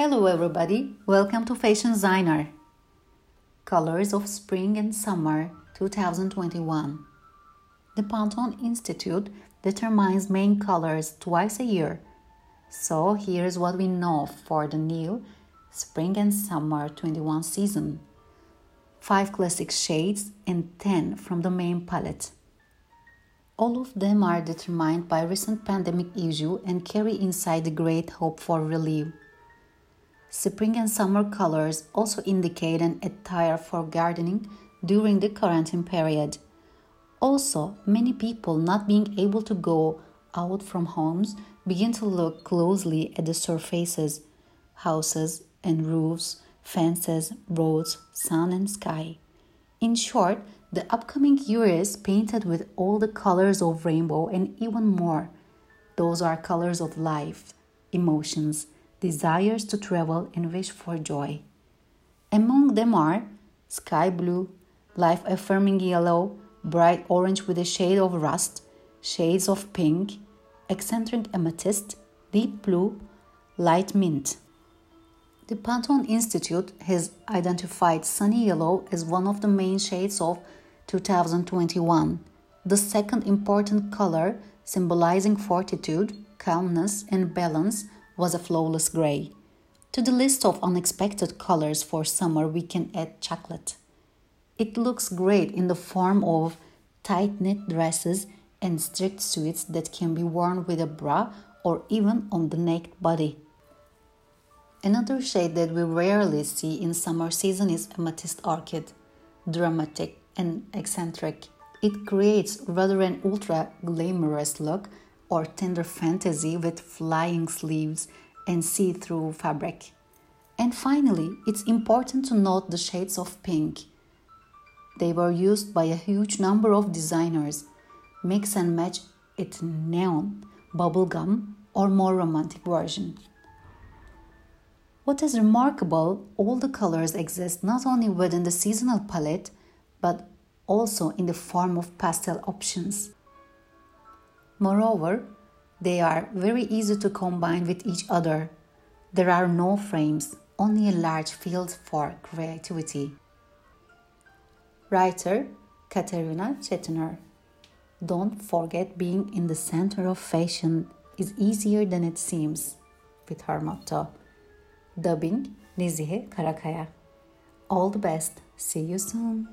Hello, everybody. Welcome to Fashion Designer. Colors of Spring and Summer 2021. The Pantone Institute determines main colors twice a year. So, here's what we know for the new Spring and Summer 21 season 5 classic shades and 10 from the main palette. All of them are determined by recent pandemic issue and carry inside the great hope for relief. Spring and summer colors also indicate an attire for gardening during the quarantine period. Also, many people not being able to go out from homes begin to look closely at the surfaces, houses and roofs, fences, roads, sun and sky. In short, the upcoming year is painted with all the colors of rainbow and even more. Those are colors of life, emotions, desires to travel and wish for joy. Among them are sky blue, life affirming yellow, bright orange with a shade of rust, shades of pink, eccentric amethyst, deep blue, light mint. The Pantone Institute has identified sunny yellow as one of the main shades of 2021, the second important color symbolizing fortitude, calmness, and balance was a flawless gray. To the list of unexpected colors for summer, we can add chocolate. It looks great in the form of tight knit dresses and strict suits that can be worn with a bra or even on the naked body. Another shade that we rarely see in summer season is amethyst orchid. Dramatic and eccentric. It creates rather an ultra glamorous look or tender fantasy with flying sleeves and see through fabric. And finally, it's important to note the shades of pink. They were used by a huge number of designers. Mix and match it neon, bubblegum, or more romantic version. What is remarkable, all the colors exist not only within the seasonal palette, but also in the form of pastel options. Moreover, they are very easy to combine with each other. There are no frames, only a large field for creativity. Writer Katerina Chetner Don't forget being in the center of fashion is easier than it seems, with her motto. Dubbing Nizihe Karakaya. All the best. See you soon.